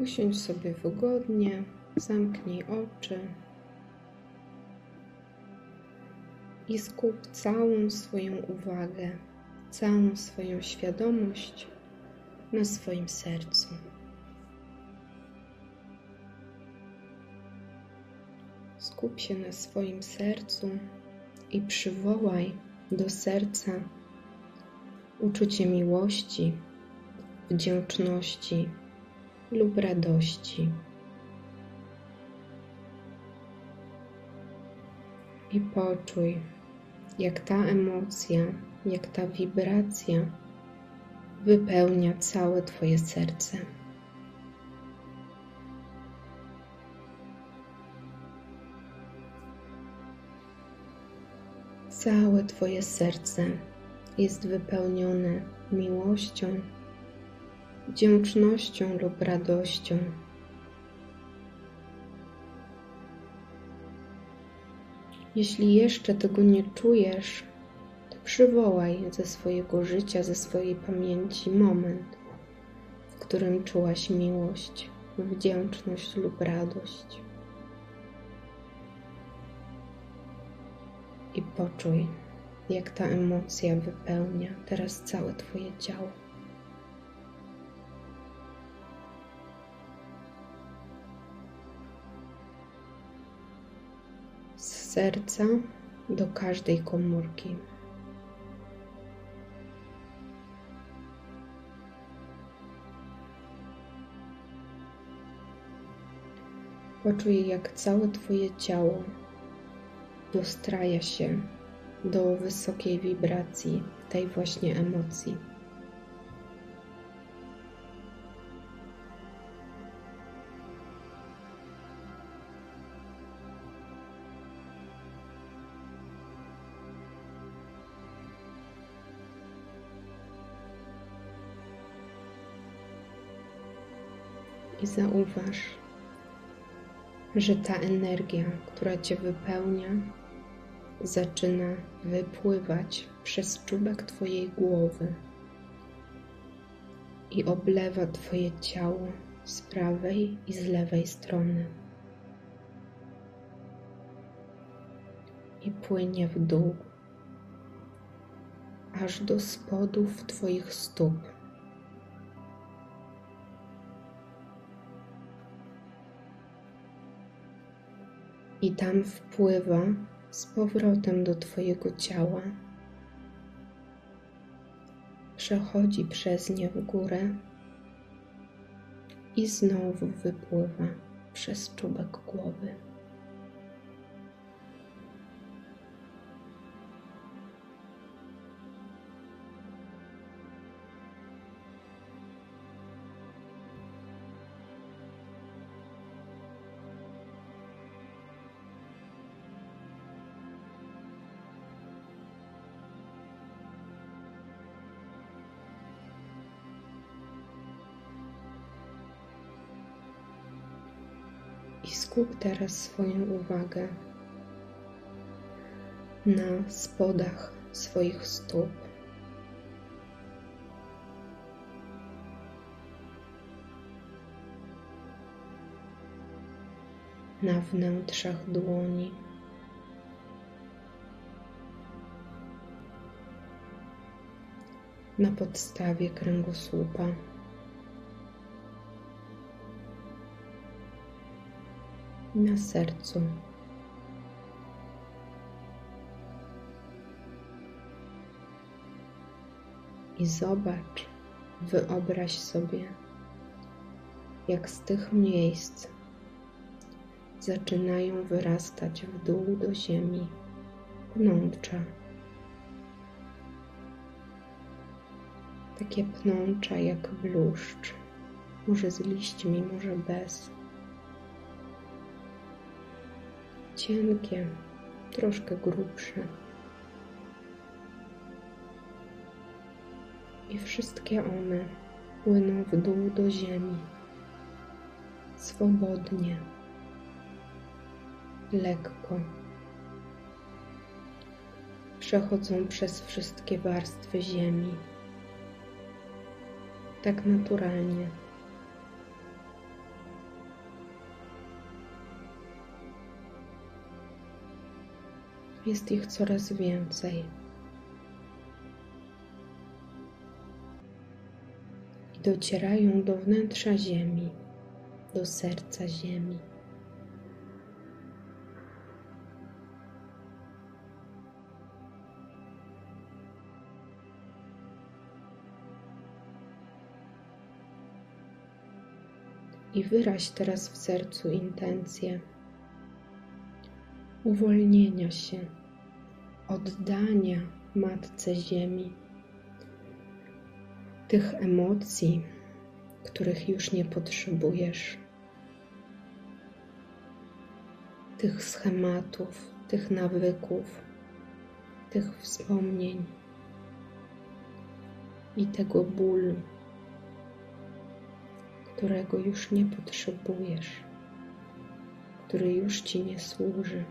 Usiądź sobie wygodnie, zamknij oczy i skup całą swoją uwagę, całą swoją świadomość na swoim sercu. Skup się na swoim sercu i przywołaj do serca uczucie miłości, wdzięczności lub radości. I poczuj, jak ta emocja, jak ta wibracja wypełnia całe Twoje serce. Całe Twoje serce jest wypełnione miłością, wdzięcznością lub radością. Jeśli jeszcze tego nie czujesz, to przywołaj ze swojego życia, ze swojej pamięci moment, w którym czułaś miłość, wdzięczność lub radość. I poczuj, jak ta emocja wypełnia teraz całe Twoje ciało. Serca do każdej komórki. Poczuj, jak całe Twoje ciało dostraja się do wysokiej wibracji tej właśnie emocji. I zauważ, że ta energia, która Cię wypełnia, zaczyna wypływać przez czubek Twojej głowy i oblewa Twoje ciało z prawej i z lewej strony. I płynie w dół, aż do spodów Twoich stóp. I tam wpływa z powrotem do Twojego ciała. Przechodzi przez nie w górę i znowu wypływa przez czubek głowy. I skup teraz swoją uwagę na spodach swoich stóp. Na wnętrzach dłoni. Na podstawie kręgosłupa. Na sercu. I zobacz, wyobraź sobie, jak z tych miejsc zaczynają wyrastać w dół do ziemi pnącza. Takie pnącza jak bluszcz, może z liśćmi, może bez. Cienkie, troszkę grubsze. I wszystkie one płyną w dół do ziemi, swobodnie, lekko. Przechodzą przez wszystkie warstwy ziemi, tak naturalnie Jest ich coraz więcej. I docierają do wnętrza Ziemi, do serca Ziemi. I wyraź teraz w sercu intencję uwolnienia się, oddania Matce Ziemi, tych emocji, których już nie potrzebujesz, tych schematów, tych nawyków, tych wspomnień i tego bólu którego już nie potrzebujesz, który już ci nie służy.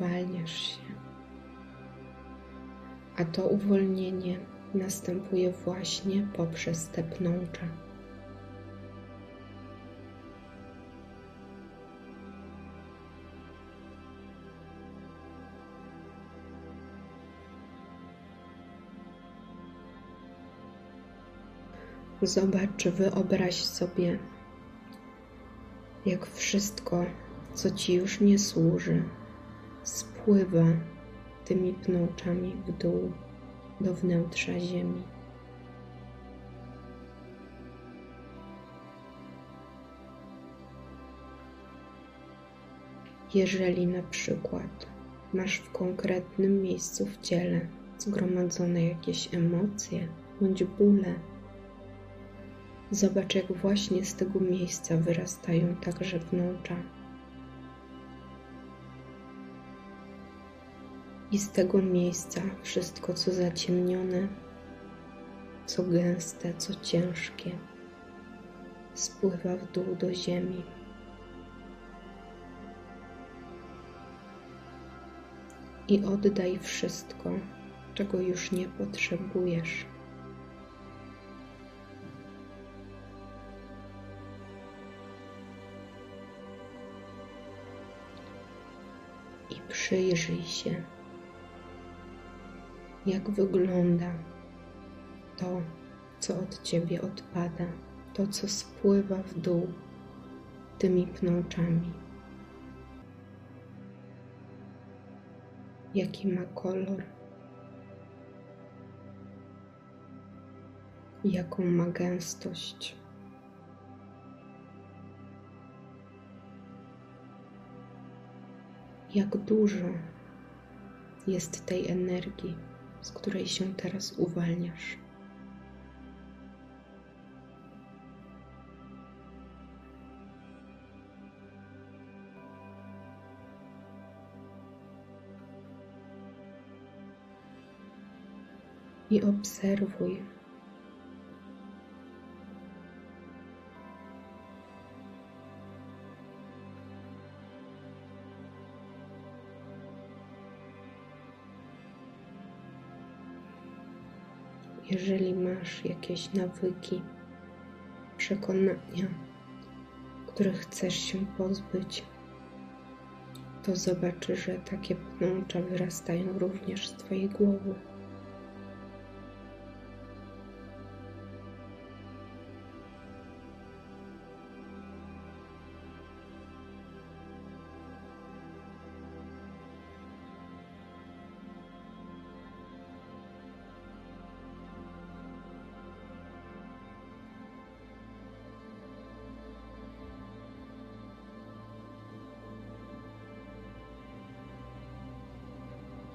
Uwalniasz się, a to uwolnienie następuje właśnie poprzez te pnącza. Zobacz, wyobraź sobie, jak wszystko, co ci już nie służy, spływa tymi pnączami w dół do wnętrza ziemi. Jeżeli na przykład masz w konkretnym miejscu w ciele zgromadzone jakieś emocje bądź bóle, Zobacz, jak właśnie z tego miejsca wyrastają także wnętrza. I z tego miejsca wszystko, co zaciemnione, co gęste, co ciężkie, spływa w dół do ziemi. I oddaj wszystko, czego już nie potrzebujesz. przyjrzyj się, jak wygląda to, co od ciebie odpada, to, co spływa w dół tymi pnączami. Jaki ma kolor, jaką ma gęstość. jak dużo jest tej energii, z której się teraz uwalniasz. I obserwuj jeżeli masz jakieś nawyki, przekonania, których chcesz się pozbyć, to zobacz, że takie pnącza wyrastają również z Twojej głowy.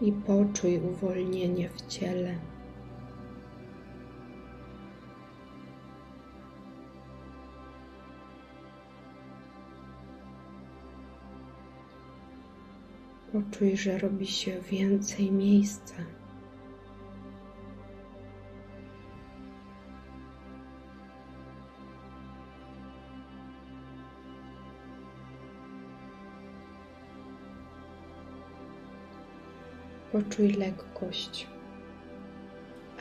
I poczuj uwolnienie w ciele. Poczuj, że robi się więcej miejsca. Poczuj lekkość,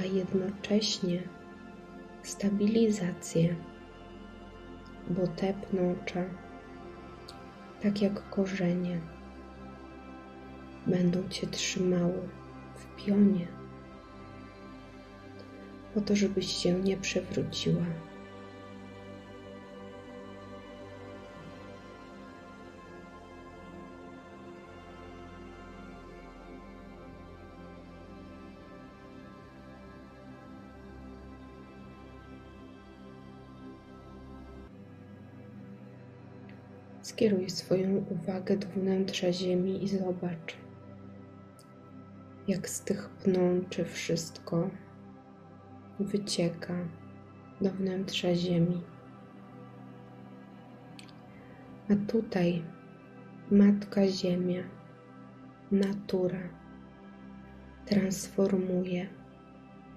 a jednocześnie stabilizację bo te pnącza, tak jak korzenie, będą Cię trzymały w pionie, po to, żebyś się nie przewróciła. Skieruj swoją uwagę do wnętrza Ziemi i zobacz, jak z tych pnączy wszystko wycieka do wnętrza Ziemi. A tutaj Matka Ziemia, natura transformuje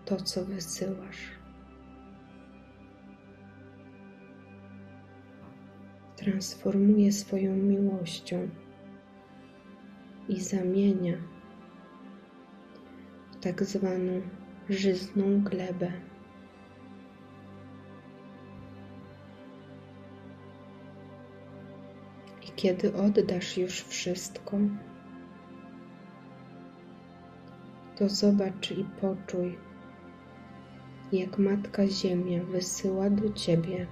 to, co wysyłasz. Transformuje swoją miłością i zamienia w tak zwaną żyzną glebę. I kiedy oddasz już wszystko, to zobacz i poczuj, jak Matka Ziemia wysyła do Ciebie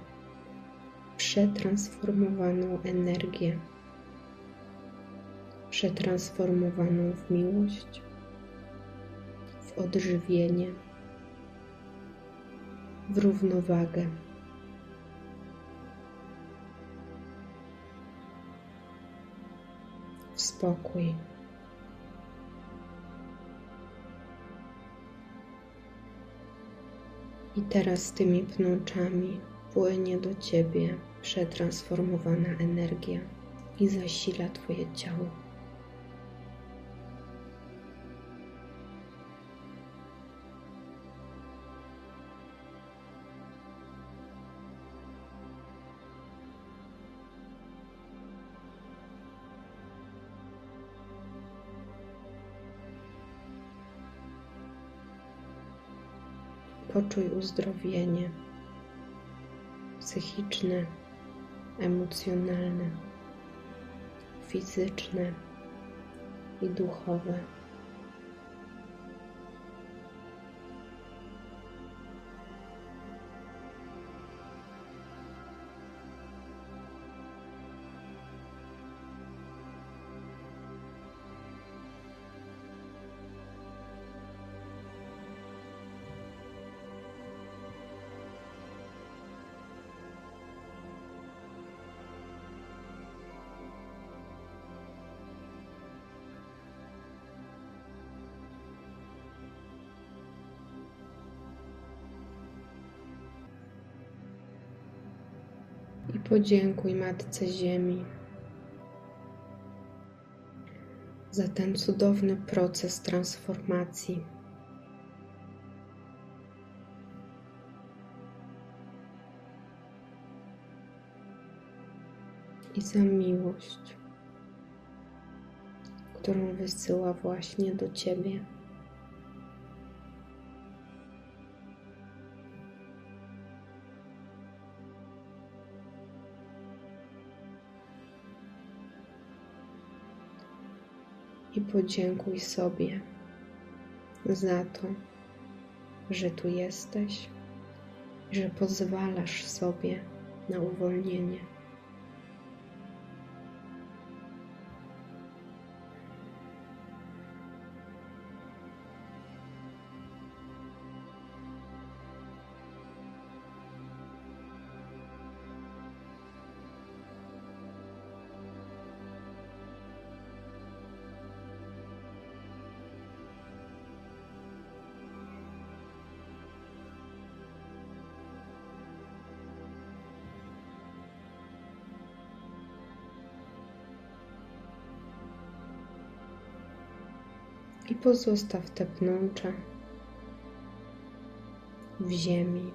przetransformowaną energię, przetransformowaną w miłość, w odżywienie, w równowagę. W spokój. I teraz tymi pnączami płynie do Ciebie przetransformowana energia i zasila Twoje ciało. Poczuj uzdrowienie psychiczne, emocjonalne, fizyczne i duchowe. Podziękuj Matce Ziemi za ten cudowny proces transformacji. I za miłość, którą wysyła właśnie do Ciebie. Podziękuj sobie za to, że tu jesteś, że pozwalasz sobie na uwolnienie. I pozostaw te pnącza w ziemi,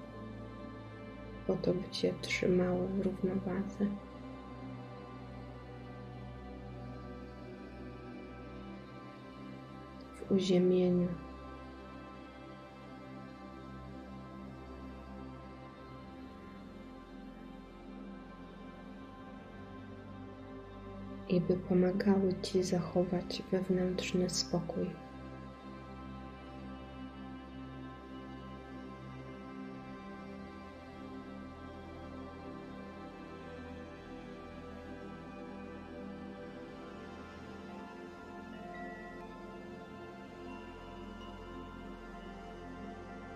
po to by Cię trzymało w równowadze. W uziemieniu. I by pomagały Ci zachować wewnętrzny spokój.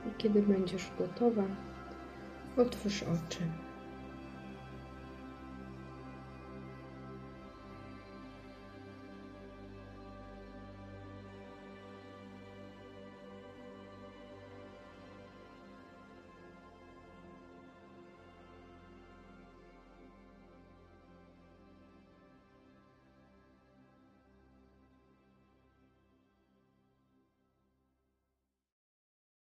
I kiedy będziesz gotowa, otwórz oczy.